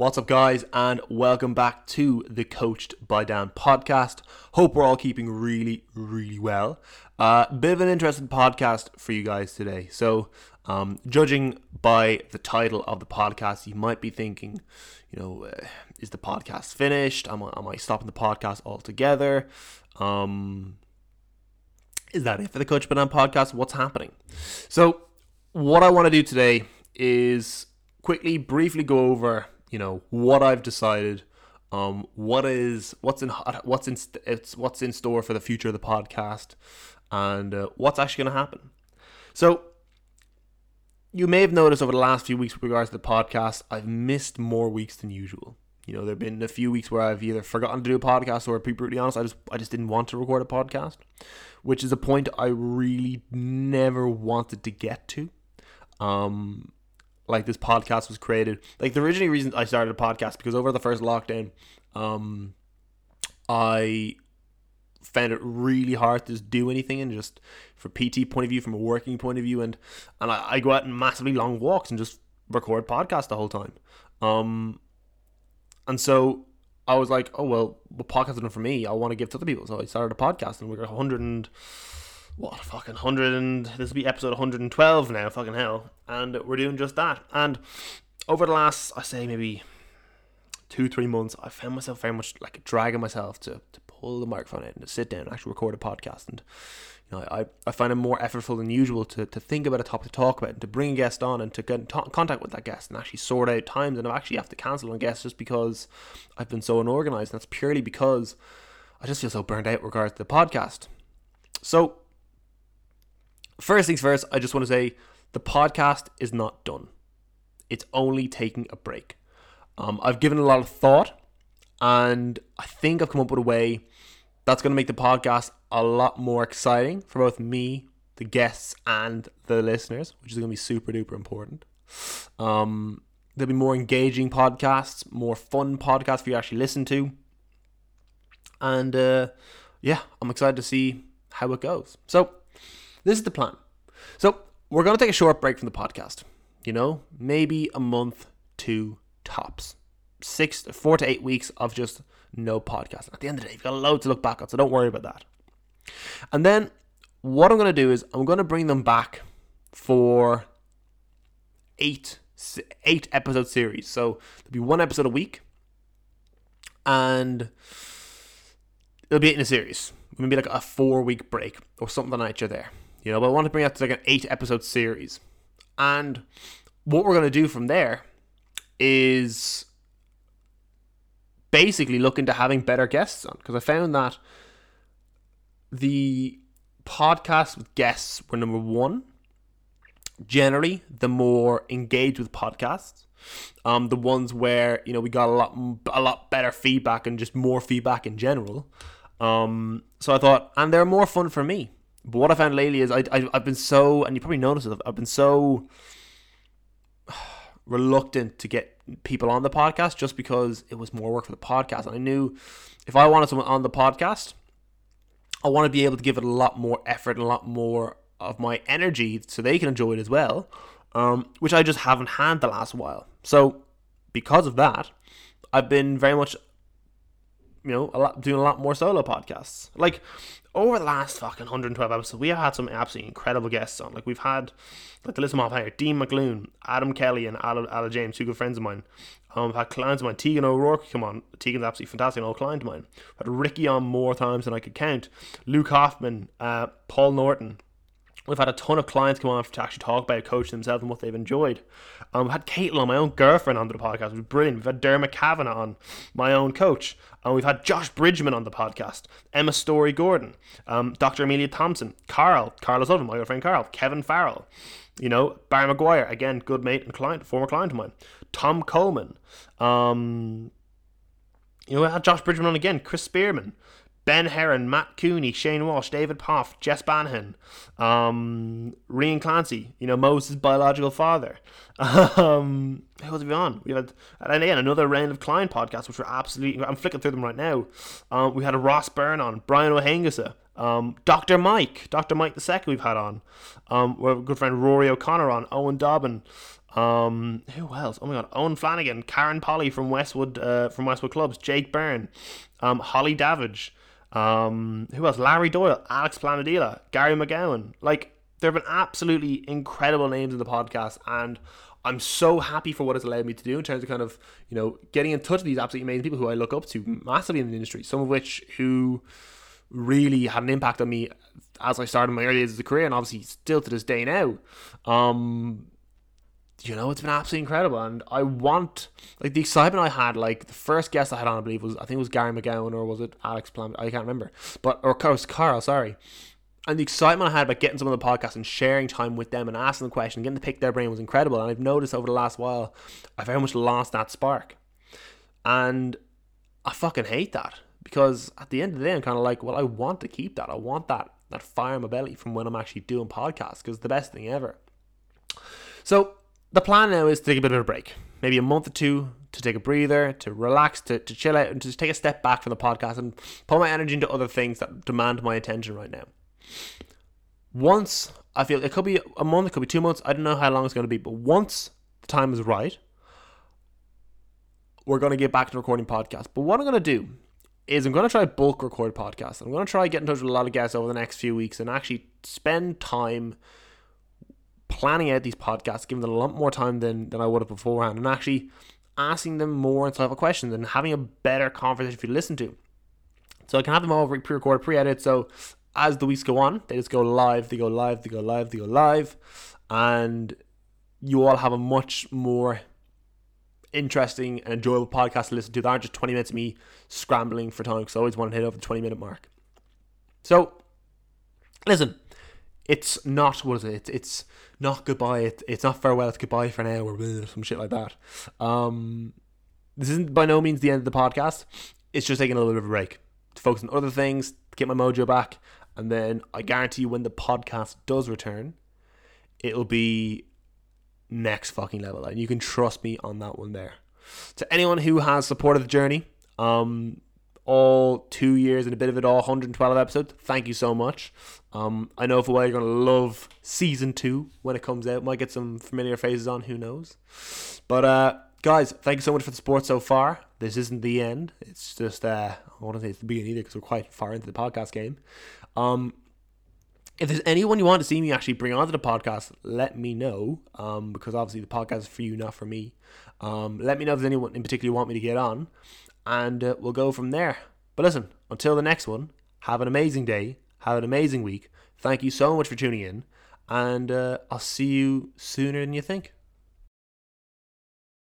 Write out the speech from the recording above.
What's up, guys, and welcome back to the Coached by Dan podcast. Hope we're all keeping really, really well. Uh, bit of an interesting podcast for you guys today. So, um, judging by the title of the podcast, you might be thinking, you know, uh, is the podcast finished? Am I, am I stopping the podcast altogether? Um, is that it for the Coached by Dan podcast? What's happening? So, what I want to do today is quickly, briefly go over you know what I've decided, um, what is what's in what's in it's what's in store for the future of the podcast, and uh, what's actually going to happen. So you may have noticed over the last few weeks with regards to the podcast, I've missed more weeks than usual. You know, there've been a few weeks where I've either forgotten to do a podcast or, to be brutally honest, I just I just didn't want to record a podcast, which is a point I really never wanted to get to. Um, like this podcast was created. Like the original reason I started a podcast because over the first lockdown, um, I found it really hard to just do anything and just for PT point of view, from a working point of view, and and I, I go out in massively long walks and just record podcasts the whole time. Um, and so I was like, oh well, what podcast is done for me? I want to give to other people. So I started a podcast, and we got hundred and what a fucking 100 and this will be episode 112 now fucking hell. And we're doing just that. And over the last i say maybe two three months i found myself very much like dragging myself to, to pull the microphone out and to sit down and actually record a podcast. And you know i, I find it more effortful than usual to, to think about a topic to talk about and to bring a guest on and to get in t- contact with that guest and actually sort out times. And i actually have to cancel on guests just because i've been so unorganized. And that's purely because i just feel so burned out regards to the podcast. So First things first, I just want to say the podcast is not done. It's only taking a break. Um, I've given a lot of thought, and I think I've come up with a way that's going to make the podcast a lot more exciting for both me, the guests, and the listeners, which is going to be super duper important. Um, there'll be more engaging podcasts, more fun podcasts for you to actually listen to. And uh, yeah, I'm excited to see how it goes. So, this is the plan. So we're going to take a short break from the podcast. You know, maybe a month, two tops. Six, four to eight weeks of just no podcast. At the end of the day, you've got a load to look back on, so don't worry about that. And then what I'm going to do is I'm going to bring them back for eight eight episode series. So there'll be one episode a week, and it'll be in a series. Maybe like a four week break or something like that. You're there. You know, but I want to bring it to like an eight episode series. And what we're going to do from there is basically look into having better guests on because I found that the podcasts with guests were number one. Generally, the more engaged with podcasts, um, the ones where you know we got a lot a lot better feedback and just more feedback in general. Um, so I thought, and they're more fun for me. But what I found lately is I, I I've been so, and you probably noticed it. I've been so reluctant to get people on the podcast just because it was more work for the podcast. And I knew if I wanted someone on the podcast, I want to be able to give it a lot more effort and a lot more of my energy so they can enjoy it as well, um, which I just haven't had the last while. So because of that, I've been very much, you know, a lot doing a lot more solo podcasts. Like over the last fucking 112 episodes, we have had some absolutely incredible guests on. Like we've had, like the list them off here: Dean McLoone, Adam Kelly, and Ala, Ala James, two good friends of mine. Um, we've had clients of mine, Tegan O'Rourke, come on. Tegan's absolutely fantastic, an old client of mine. We've had Ricky on more times than I could count. Luke Hoffman, uh, Paul Norton, We've had a ton of clients come on to actually talk about coaching themselves and what they've enjoyed. Um, we've had Caitlin, my own girlfriend, onto the podcast. It was brilliant. We've had Dermot Kavanagh on, my own coach. And we've had Josh Bridgman on the podcast, Emma Storey-Gordon, um, Dr. Amelia Thompson, Carl, Carlos Sullivan, my old friend Carl, Kevin Farrell, you know, Barry Maguire, again, good mate and client, former client of mine, Tom Coleman, um, you know, we had Josh Bridgman on again, Chris Spearman, Ben Heron, Matt Cooney, Shane Walsh, David Poff, Jess Banhan, um, Rian Clancy, you know, Moses' biological father. Um, who else have we on? We had, and again, another round of client podcasts, which were absolutely, I'm flicking through them right now. Um, we had a Ross Byrne on, Brian O'Hengisa, um, Dr. Mike, Dr. Mike the second we've had on. Um, we have a good friend Rory O'Connor on, Owen Dobbin, Um, who else? Oh my god, Owen Flanagan, Karen Polly from Westwood, uh, from Westwood Clubs, Jake Byrne, um, Holly Davidge, um, who else? Larry Doyle, Alex Planadila, Gary McGowan. Like there have been absolutely incredible names in the podcast, and I'm so happy for what it's allowed me to do in terms of kind of you know getting in touch with these absolutely amazing people who I look up to massively in the industry. Some of which who really had an impact on me as I started my early days of a career, and obviously still to this day now. Um, you know, it's been absolutely incredible, and I want like the excitement I had. Like the first guest I had on, I believe was I think it was Gary McGowan or was it Alex Plant? I can't remember, but or Carl, Carl sorry. And the excitement I had about getting some of the podcasts and sharing time with them and asking them questions, getting to pick their brain was incredible. And I've noticed over the last while, I very much lost that spark, and I fucking hate that because at the end of the day, I'm kind of like, well, I want to keep that. I want that that fire in my belly from when I'm actually doing podcasts because it's the best thing ever. So the plan now is to take a bit of a break, maybe a month or two to take a breather, to relax, to, to chill out, and to take a step back from the podcast and put my energy into other things that demand my attention right now. Once I feel it could be a month, it could be two months, I don't know how long it's going to be, but once the time is right, we're going to get back to recording podcasts. But what I'm going to do is I'm going to try bulk record podcasts. I'm going to try get in touch with a lot of guests over the next few weeks and actually spend time planning out these podcasts, giving them a lot more time than, than I would have beforehand, and actually asking them more insightful questions and having a better conversation for you to listen to. So I can have them all pre-recorded, pre-edited. So as the weeks go on, they just go live, they go live, they go live, they go live, and you all have a much more interesting and enjoyable podcast to listen to. That aren't just 20 minutes of me scrambling for time because I always want to hit over the 20 minute mark. So, listen, it's not what is it? It's, it's not goodbye. It, it's not farewell. It's goodbye for now or some shit like that. Um, this isn't by no means the end of the podcast. It's just taking a little bit of a break to focus on other things, get my mojo back, and then I guarantee you when the podcast does return, it'll be next fucking level, and you can trust me on that one there. To anyone who has supported the journey, um, all two years and a bit of it all, 112 episodes. Thank you so much. Um, I know for a while you're gonna love season two when it comes out. Might get some familiar faces on, who knows? But uh, guys, thank you so much for the support so far. This isn't the end. It's just uh, I want to say it's the beginning either because we're quite far into the podcast game. Um, if there's anyone you want to see me actually bring onto the podcast, let me know. Um, because obviously the podcast is for you, not for me. Um, let me know if there's anyone in particular you want me to get on, and uh, we'll go from there. But listen, until the next one, have an amazing day, have an amazing week. Thank you so much for tuning in, and uh, I'll see you sooner than you think.